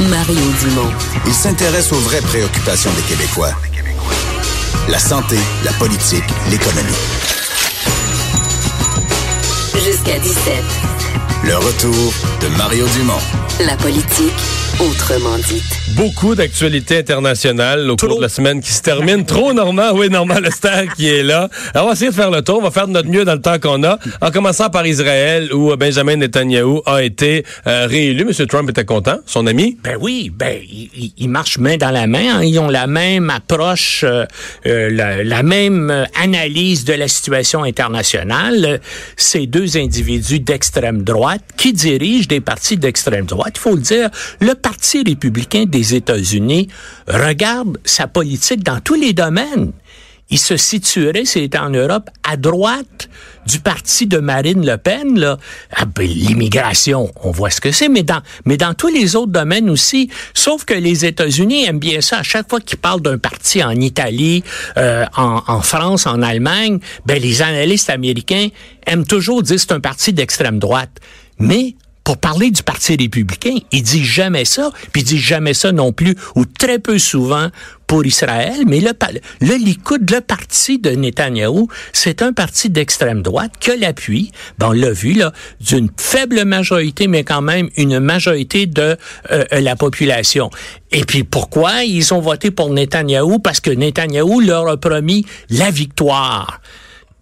Mario Dumont. Il s'intéresse aux vraies préoccupations des Québécois. La santé, la politique, l'économie. Jusqu'à 17. Le retour de Mario Dumont. La politique autrement dite. Beaucoup d'actualités internationales au cours de la semaine qui se termine. Trop Normand, oui, Normand Lester qui est là. Alors, on va essayer de faire le tour. On va faire de notre mieux dans le temps qu'on a. En commençant par Israël, où Benjamin Netanyahu a été euh, réélu. Monsieur Trump était content, son ami. Ben oui, ben ils il marchent main dans la main. Hein. Ils ont la même approche, euh, euh, la, la, même analyse de la situation internationale. Ces deux individus d'extrême droite qui dirigent des partis d'extrême droite. Il faut le dire, le Parti républicain des États-Unis regarde sa politique dans tous les domaines. Il se situerait, s'il était en Europe, à droite du parti de Marine Le Pen. Là. Ah, ben, l'immigration, on voit ce que c'est, mais dans, mais dans tous les autres domaines aussi. Sauf que les États-Unis aiment bien ça. À chaque fois qu'ils parlent d'un parti en Italie, euh, en, en, France, en Allemagne, ben, les analystes américains aiment toujours dire c'est un parti d'extrême droite. Mais pour parler du Parti républicain. Il dit jamais ça, puis il dit jamais ça non plus, ou très peu souvent pour Israël, mais le, le le parti de Netanyahou, c'est un parti d'extrême droite qui a l'appui, ben on l'a vu, là, d'une faible majorité, mais quand même une majorité de euh, la population. Et puis pourquoi ils ont voté pour Netanyahou? Parce que Netanyahou leur a promis la victoire.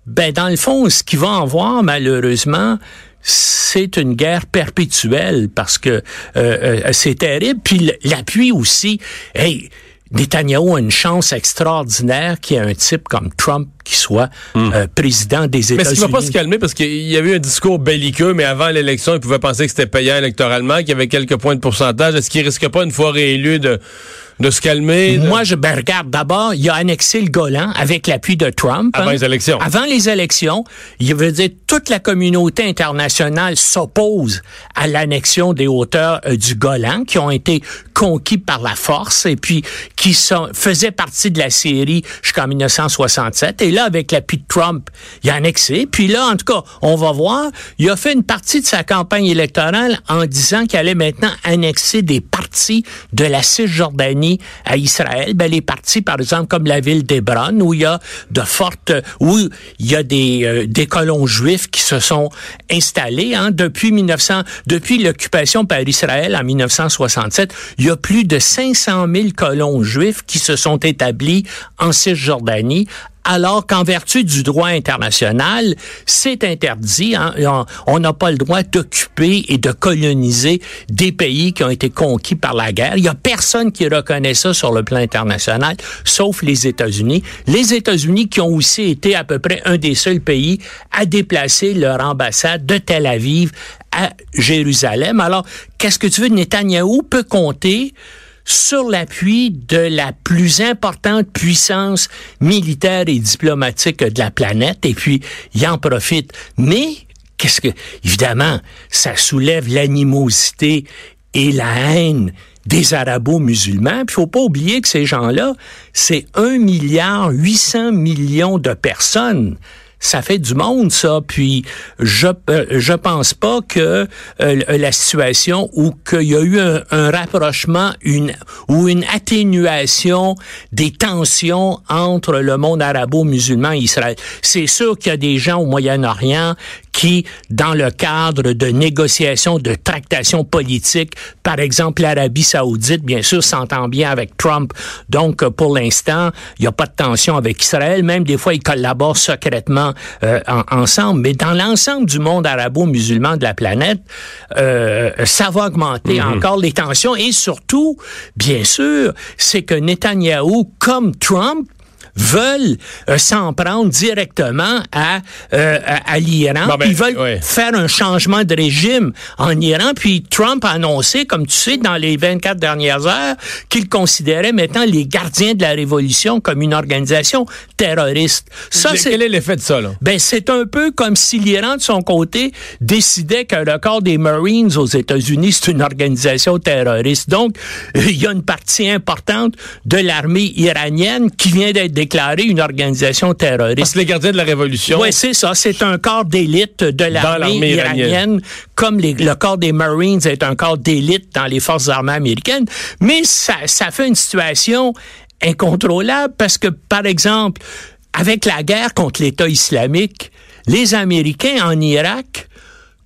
Ben, dans le fond, ce qu'ils vont en voir, malheureusement, c'est une guerre perpétuelle parce que euh, euh, c'est terrible. Puis l'appui aussi. Hey, Netanyahu a une chance extraordinaire qu'il y ait un type comme Trump qui soit hmm. euh, président des États-Unis. Mais est-ce qu'il va pas se calmer parce qu'il y avait eu un discours belliqueux, mais avant l'élection, il pouvait penser que c'était payant électoralement, qu'il y avait quelques points de pourcentage. Est-ce qu'il risque pas une fois réélu de de se calmer? Moi, je ben, regarde, d'abord, il a annexé le Golan avec l'appui de Trump. Avant hein. les élections. Avant les élections, il veut dire toute la communauté internationale s'oppose à l'annexion des hauteurs euh, du Golan qui ont été conquis par la force et puis qui sont, faisaient partie de la Syrie jusqu'en 1967. Et là, avec l'appui de Trump, il a annexé. Puis là, en tout cas, on va voir, il a fait une partie de sa campagne électorale en disant qu'il allait maintenant annexer des parties de la Cisjordanie à Israël, ben les parties, par exemple, comme la ville d'Hébron, où il y a de fortes, où il y a des, euh, des colons juifs qui se sont installés hein, depuis 1900, depuis l'occupation par Israël en 1967, il y a plus de 500 000 colons juifs qui se sont établis en Cisjordanie alors qu'en vertu du droit international, c'est interdit. Hein. On n'a pas le droit d'occuper et de coloniser des pays qui ont été conquis par la guerre. Il n'y a personne qui reconnaît ça sur le plan international, sauf les États-Unis. Les États-Unis qui ont aussi été à peu près un des seuls pays à déplacer leur ambassade de Tel Aviv à Jérusalem. Alors, qu'est-ce que tu veux? Netanyahou peut compter sur l'appui de la plus importante puissance militaire et diplomatique de la planète, et puis il en profite. Mais qu'est-ce que, évidemment, ça soulève l'animosité et la haine des arabo-musulmans. Puis faut pas oublier que ces gens-là, c'est un milliard 800 millions de personnes ça fait du monde ça. Puis je euh, je pense pas que euh, la situation où qu'il y a eu un, rapprochement, une ou une atténuation des tensions entre le monde arabo-musulman et Israël. C'est sûr qu'il y a des gens au Moyen-Orient qui, dans le cadre de négociations, de tractations politiques, par exemple l'Arabie saoudite, bien sûr, s'entend bien avec Trump. Donc, pour l'instant, il n'y a pas de tension avec Israël. Même des fois, ils collaborent secrètement euh, ensemble. Mais dans l'ensemble du monde arabo-musulman de la planète, euh, ça va augmenter mm-hmm. encore les tensions. Et surtout, bien sûr, c'est que Netanyahou, comme Trump, veulent euh, s'en prendre directement à, euh, à, l'Iran. Ben, Ils veulent faire un changement de régime en Iran. Puis Trump a annoncé, comme tu sais, dans les 24 dernières heures, qu'il considérait maintenant les gardiens de la révolution comme une organisation terroriste. Ça, c'est quel est l'effet de ça là? Ben c'est un peu comme si l'Iran de son côté décidait que le corps des Marines aux États-Unis c'est une organisation terroriste. Donc il y a une partie importante de l'armée iranienne qui vient d'être déclaré une organisation terroriste. Que les gardiens de la révolution. Oui, c'est ça. C'est un corps d'élite de l'armée iranienne, comme le corps des Marines est un corps d'élite dans les forces armées américaines. Mais ça, ça fait une situation incontrôlable parce que, par exemple, avec la guerre contre l'État islamique, les Américains en Irak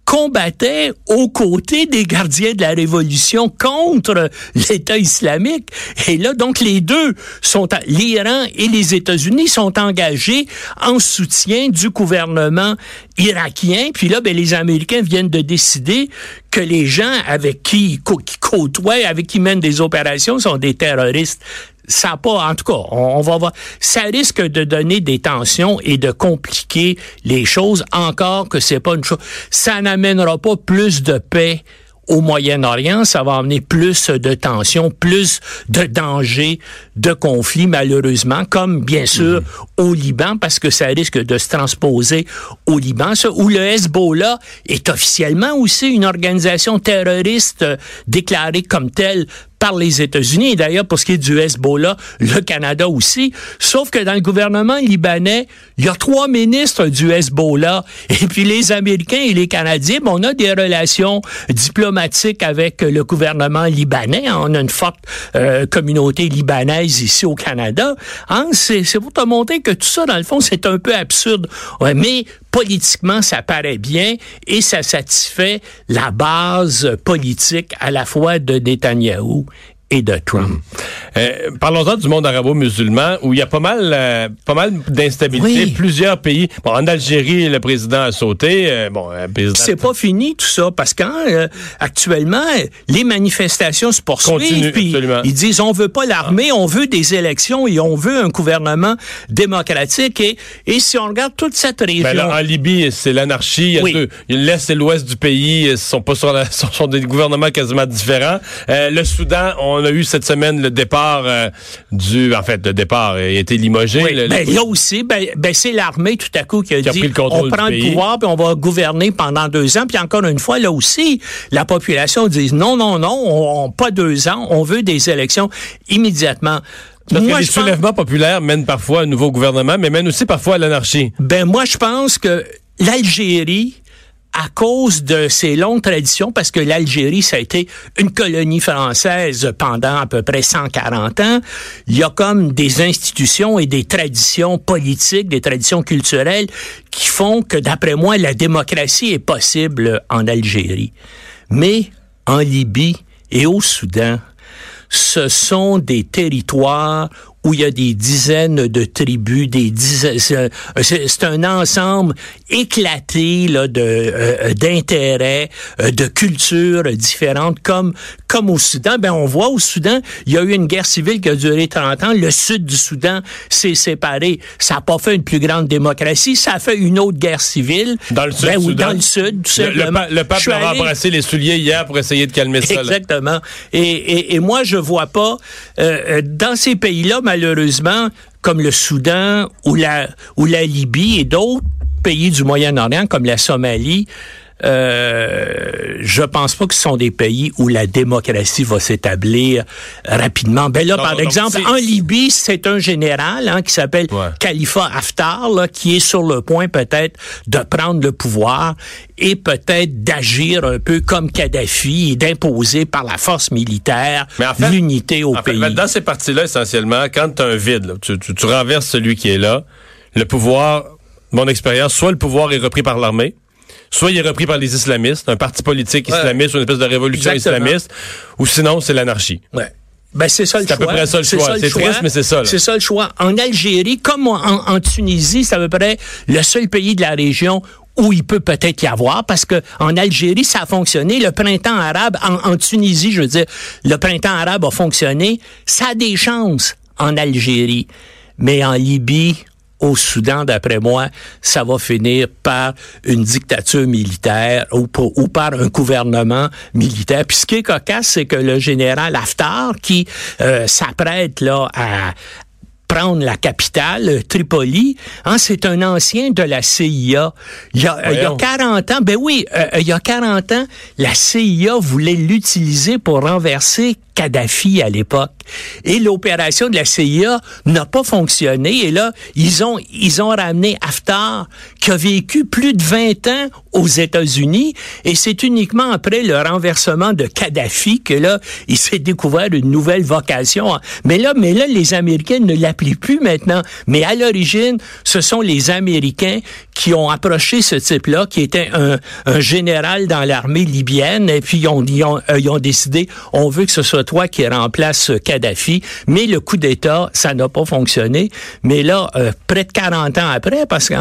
combattaient aux côtés des gardiens de la révolution contre l'État islamique. Et là, donc, les deux sont, l'Iran et les États-Unis sont engagés en soutien du gouvernement irakien. Puis là, ben, les Américains viennent de décider que les gens avec qui, qui côtoient, avec qui mènent des opérations sont des terroristes ça pas, en tout cas, on, va voir. Ça risque de donner des tensions et de compliquer les choses encore que c'est pas une chose. Ça n'amènera pas plus de paix au Moyen-Orient, ça va amener plus de tensions, plus de dangers, de conflits, malheureusement, comme bien sûr mhm. au Liban, parce que ça risque de se transposer au Liban, où le Hezbollah est officiellement aussi une organisation terroriste déclarée comme telle par les États-Unis. Et d'ailleurs, pour ce qui est du Hezbollah, le Canada aussi. Sauf que dans le gouvernement libanais, il y a trois ministres du Hezbollah. Et puis les Américains et les Canadiens, on a des relations diplomatiques avec le gouvernement libanais. On a une forte euh, communauté libanaise ici au Canada. Hein? C'est pour te montrer que tout ça, dans le fond, c'est un peu absurde. Ouais, mais politiquement, ça paraît bien et ça satisfait la base politique à la fois de Netanyahou et de Trump. Euh, Parlons-en du monde arabo-musulman où il y a pas mal, euh, pas mal d'instabilité. Plusieurs pays. Bon, en Algérie, le président a sauté. Euh, bon, c'est pas fini tout ça parce qu'actuellement, les manifestations se poursuivent. Puis ils disent on veut pas l'armée, on veut des élections et on veut un gouvernement démocratique. Et, et si on regarde toute cette région, ben en Libye, c'est l'anarchie. Oui. L'est et l'ouest du pays sont pas sur la, sont des gouvernements quasiment différents. le Soudan, on on a eu cette semaine le départ euh, du... En fait, le départ, il a été limogé. Oui, ben, là aussi, ben, ben, c'est l'armée tout à coup qui a dit on prend le pouvoir puis on va gouverner pendant deux ans. Puis encore une fois, là aussi, la population dit non, non, non, on, pas deux ans, on veut des élections immédiatement. Parce moi, que les soulèvements populaires mènent parfois à un nouveau gouvernement, mais mènent aussi parfois à l'anarchie. Ben moi, je pense que l'Algérie à cause de ses longues traditions, parce que l'Algérie, ça a été une colonie française pendant à peu près 140 ans, il y a comme des institutions et des traditions politiques, des traditions culturelles qui font que, d'après moi, la démocratie est possible en Algérie. Mais en Libye et au Soudan, ce sont des territoires où il y a des dizaines de tribus, des dizaines, c'est un ensemble éclaté là de euh, d'intérêts, euh, de cultures différentes, comme comme au Soudan. Ben on voit au Soudan, il y a eu une guerre civile qui a duré 30 ans. Le sud du Soudan s'est séparé. Ça n'a pas fait une plus grande démocratie, ça a fait une autre guerre civile. Dans le sud. Ben, oui, dans le sud. le, le, pape a embrassé les souliers hier pour essayer de calmer ça. Exactement. Et, et, et, moi je vois pas euh, dans ces pays-là malheureusement, comme le Soudan ou la, ou la Libye et d'autres pays du Moyen-Orient, comme la Somalie, euh, je pense pas que ce sont des pays où la démocratie va s'établir rapidement. Ben là, par exemple, en Libye, c'est un général hein, qui s'appelle Khalifa Haftar, là, qui est sur le point peut-être de prendre le pouvoir et peut-être d'agir un peu comme Kadhafi et d'imposer par la force militaire l'unité au pays. dans ces parties-là, essentiellement, quand tu as un vide, tu, tu, tu renverses celui qui est là, le pouvoir, mon expérience, soit le pouvoir est repris par l'armée, soit il est repris par les islamistes, un parti politique islamiste ou une espèce de révolution islamiste, ou sinon c'est l'anarchie. Ouais. Ben c'est ça le choix. C'est à peu près ça le choix. C'est triste, mais c'est ça. C'est ça le choix. En Algérie, comme en, Tunisie, c'est à peu près le seul pays de la région où il peut peut-être y avoir, parce que en Algérie, ça a fonctionné. Le printemps arabe, en, en Tunisie, je veux dire, le printemps arabe a fonctionné. Ça a des chances en Algérie. Mais en Libye, au Soudan, d'après moi, ça va finir par une dictature militaire ou, par un gouvernement militaire. Puis ce qui est cocasse, c'est que le général Haftar, qui euh, s'apprête là à, prendre la capitale, Tripoli. Hein, c'est un ancien de la CIA. Il y a, il y a 40 ans, ben oui, euh, il y a 40 ans, la CIA voulait l'utiliser pour renverser Kadhafi à l'époque. Et l'opération de la CIA n'a pas fonctionné. Et là, ils ont, ils ont ramené Haftar, qui a vécu plus de 20 ans aux États-Unis. Et c'est uniquement après le renversement de Kadhafi que là, il s'est découvert une nouvelle vocation. Mais là, mais là, les Américains ne l'appliquent plus maintenant. Mais à l'origine, ce sont les Américains qui ont approché ce type-là, qui était un, un général dans l'armée libyenne, et puis ils ont, ils, ont, euh, ils ont, décidé, on veut que ce soit toi qui remplace Kadhafi. Mais le coup d'État, ça n'a pas fonctionné. Mais là, euh, près de 40 ans après, parce que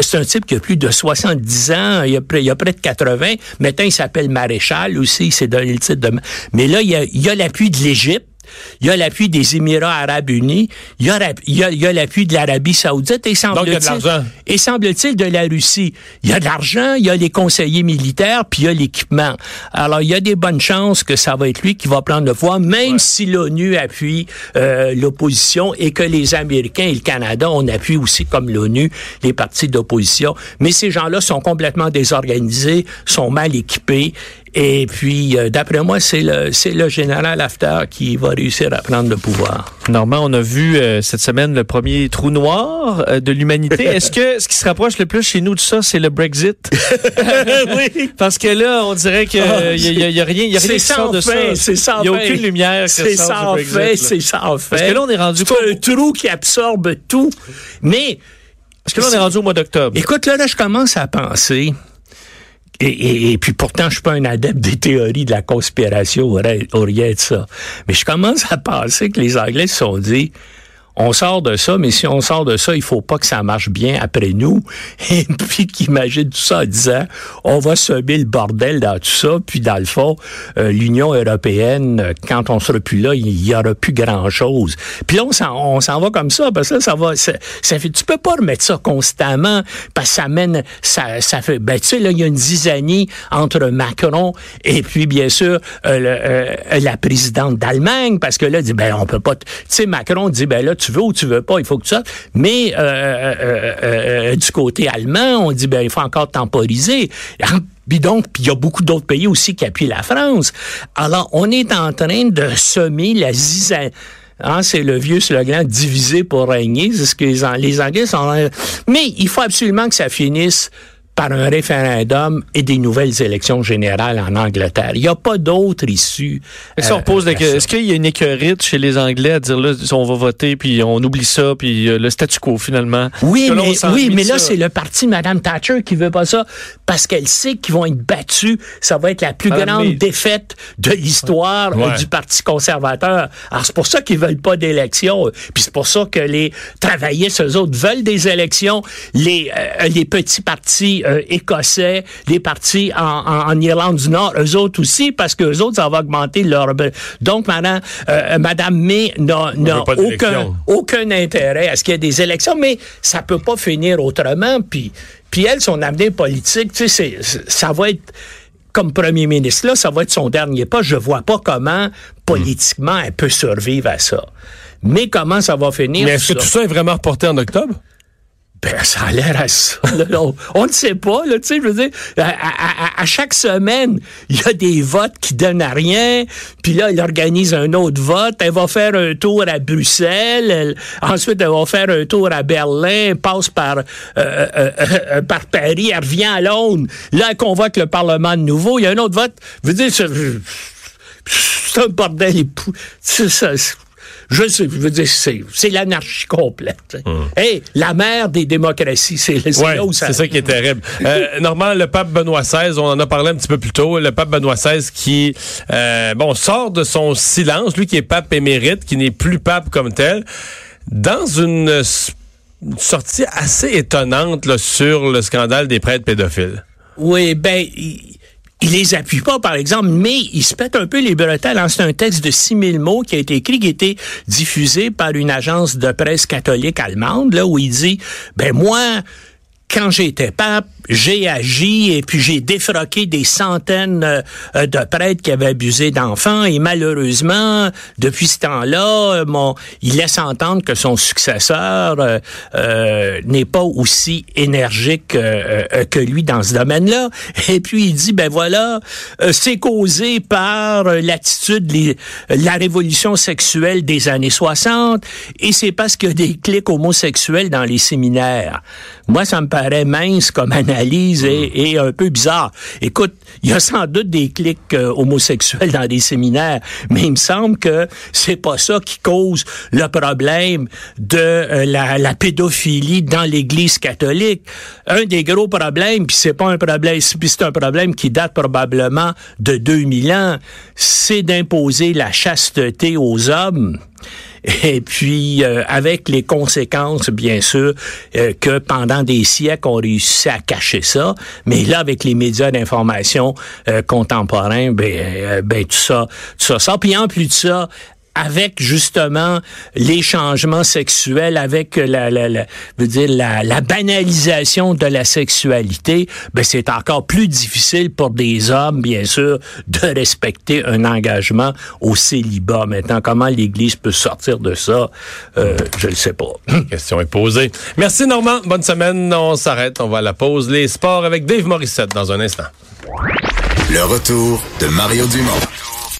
c'est un type qui a plus de 70 ans, il y a, il a près de 80, maintenant il s'appelle maréchal aussi, c'est donné le titre de... Mais là, il il y a l'appui de l'Égypte, il y a l'appui des Émirats arabes unis, il y a, il y l'appui de l'Arabie saoudite et semble-t-il et semble-t-il de la Russie. Il y a de l'argent, il y a les conseillers militaires, puis il y a l'équipement. Alors il y a des bonnes chances que ça va être lui qui va prendre le pouvoir, même ouais. si l'ONU appuie euh, l'opposition et que les Américains et le Canada on appuie aussi comme l'ONU les partis d'opposition. Mais ces gens-là sont complètement désorganisés, sont mal équipés et puis, euh, d'après moi, c'est le, c'est le général Haftar qui va réussir à prendre le pouvoir. Normand, on a vu euh, cette semaine le premier trou noir euh, de l'humanité. Est-ce que ce qui se rapproche le plus chez nous de ça, c'est le Brexit? oui. Parce que là, on dirait qu'il n'y a, y a, rien, y a rien qui sort de fin, ça. Sans il n'y a aucune lumière qui C'est sans fin, c'est sans fin. Parce que là, on est rendu... C'est un trou qui absorbe tout. Mais... Parce que là, on est rendu au mois d'octobre. Écoute, là, là, je commence à penser... Et, puis pourtant, je suis pas un adepte des théories de la conspiration ou rien de ça. Mais je commence à penser que les Anglais se sont dit, on sort de ça, mais si on sort de ça, il faut pas que ça marche bien après nous. Et puis qu'imagine tout ça en disant, on va semer le bordel dans tout ça, puis dans le fond, euh, l'Union européenne, quand on sera plus là, il y aura plus grand-chose. Puis là, on s'en va comme ça, parce que ça va, ça, ça, fait, tu peux pas remettre ça constamment, parce que ça mène, ça, ça fait, ben tu sais, là, il y a une zizanie entre Macron et puis, bien sûr, euh, euh, la présidente d'Allemagne, parce que là, dit, ben on peut pas, tu sais, Macron dit, ben là, tu veux ou tu veux pas, il faut que tu sortes. Mais euh, euh, euh, du côté allemand, on dit ben il faut encore temporiser. Puis donc, il y a beaucoup d'autres pays aussi qui appuient la France. Alors, on est en train de semer la zizanie. Hein, c'est le vieux slogan diviser pour régner. C'est ce que les Anglais sont. Mais il faut absolument que ça finisse par un référendum et des nouvelles élections générales en Angleterre. Il n'y a pas d'autre issue. Est-ce euh, pose Est-ce qu'il y a une écœurite chez les Anglais à dire là, on va voter, puis on oublie ça, puis euh, le statu quo finalement? Oui, mais, oui, mais là, c'est le parti de Mme Thatcher qui veut pas ça, parce qu'elle sait qu'ils vont être battus. Ça va être la plus Madame grande May. défaite de l'histoire ouais. du Parti conservateur. Alors, c'est pour ça qu'ils veulent pas d'élections. Puis c'est pour ça que les travaillistes, eux autres, veulent des élections. Les, euh, les petits partis euh, écossais, les partis en, en, en, Irlande du Nord, eux autres aussi, parce que eux autres, ça va augmenter leur... Donc, madame, euh, madame May n'a aucun, aucun intérêt à ce qu'il y ait des élections, mais ça peut pas finir autrement. Puis, puis elle, son avenir politique, tu sais, ça va être comme premier ministre, là, ça va être son dernier pas. Je vois pas comment, politiquement, elle peut survivre à ça. Mais comment ça va finir? Mais est-ce que tout ça est vraiment reporté en octobre? Ben, ça a l'air à ça. on ne sait pas, là, tu sais, je veux dire, à, chaque semaine, il y a des votes qui donnent à rien, puis là, il organise un autre vote, elle va faire un tour à Bruxelles, elle, ensuite, elle va faire un tour à Berlin, passe par, euh, euh, euh, par Paris, elle revient à Londres, là, elle convoque le Parlement de nouveau, il y a un autre vote, je veux dire, c'est un bordel époux. C'est ça. Je, je veux dire, c'est l'anarchie complète. Hum. Hey, la mère des démocraties, c'est ouais, là où ça... C'est ça qui est terrible. euh, Normand, le pape Benoît XVI, on en a parlé un petit peu plus tôt, le pape Benoît XVI qui, euh, bon, sort de son silence, lui qui est pape émérite, qui n'est plus pape comme tel, dans une, une sortie assez étonnante là, sur le scandale des prêtres pédophiles. Oui, ben... il les appuie pas, par exemple, mais il se pète un peu les bretelles. C'est un texte de 6000 mots qui a été écrit, qui a été diffusé par une agence de presse catholique allemande, là, où il dit, ben moi, quand j'étais pape, j'ai agi et puis j'ai défroqué des centaines euh, de prêtres qui avaient abusé d'enfants et malheureusement, depuis ce temps-là, euh, mon, il laisse entendre que son successeur euh, n'est pas aussi énergique que lui dans ce domaine-là. Et puis il dit, ben voilà, c'est causé par l'attitude, la révolution sexuelle des années 60 et c'est parce qu'il y a des clics homosexuels dans les séminaires. Moi, ça me paraît mince comme analyse et, un peu bizarre. Écoute, il y a sans doute des clics euh, homosexuels dans des séminaires, mais il me semble que c'est pas ça qui cause le problème de euh, la, pédophilie dans l'Église catholique. Un des gros problèmes, puis c'est pas un problème, puis c'est un problème qui date probablement de 2000 ans, c'est d'imposer la chasteté aux hommes et puis euh, avec les conséquences, bien sûr, euh, que pendant des siècles, on réussit à cacher ça. Mais là, avec les médias d'information euh, contemporains, ben, ben tout ça, tout ça, ça. Puis en plus de ça, avec justement les changements sexuels, avec la, la, la, veux dire, la, la banalisation de la sexualité, ben c'est encore plus difficile pour des hommes, bien sûr, de respecter un engagement au célibat. Maintenant, comment l'Église peut sortir de ça, euh, je ne sais pas. La question est posée. Merci Normand, bonne semaine. On s'arrête, on va à la pause. Les sports avec Dave Morissette dans un instant. Le retour de Mario Dumont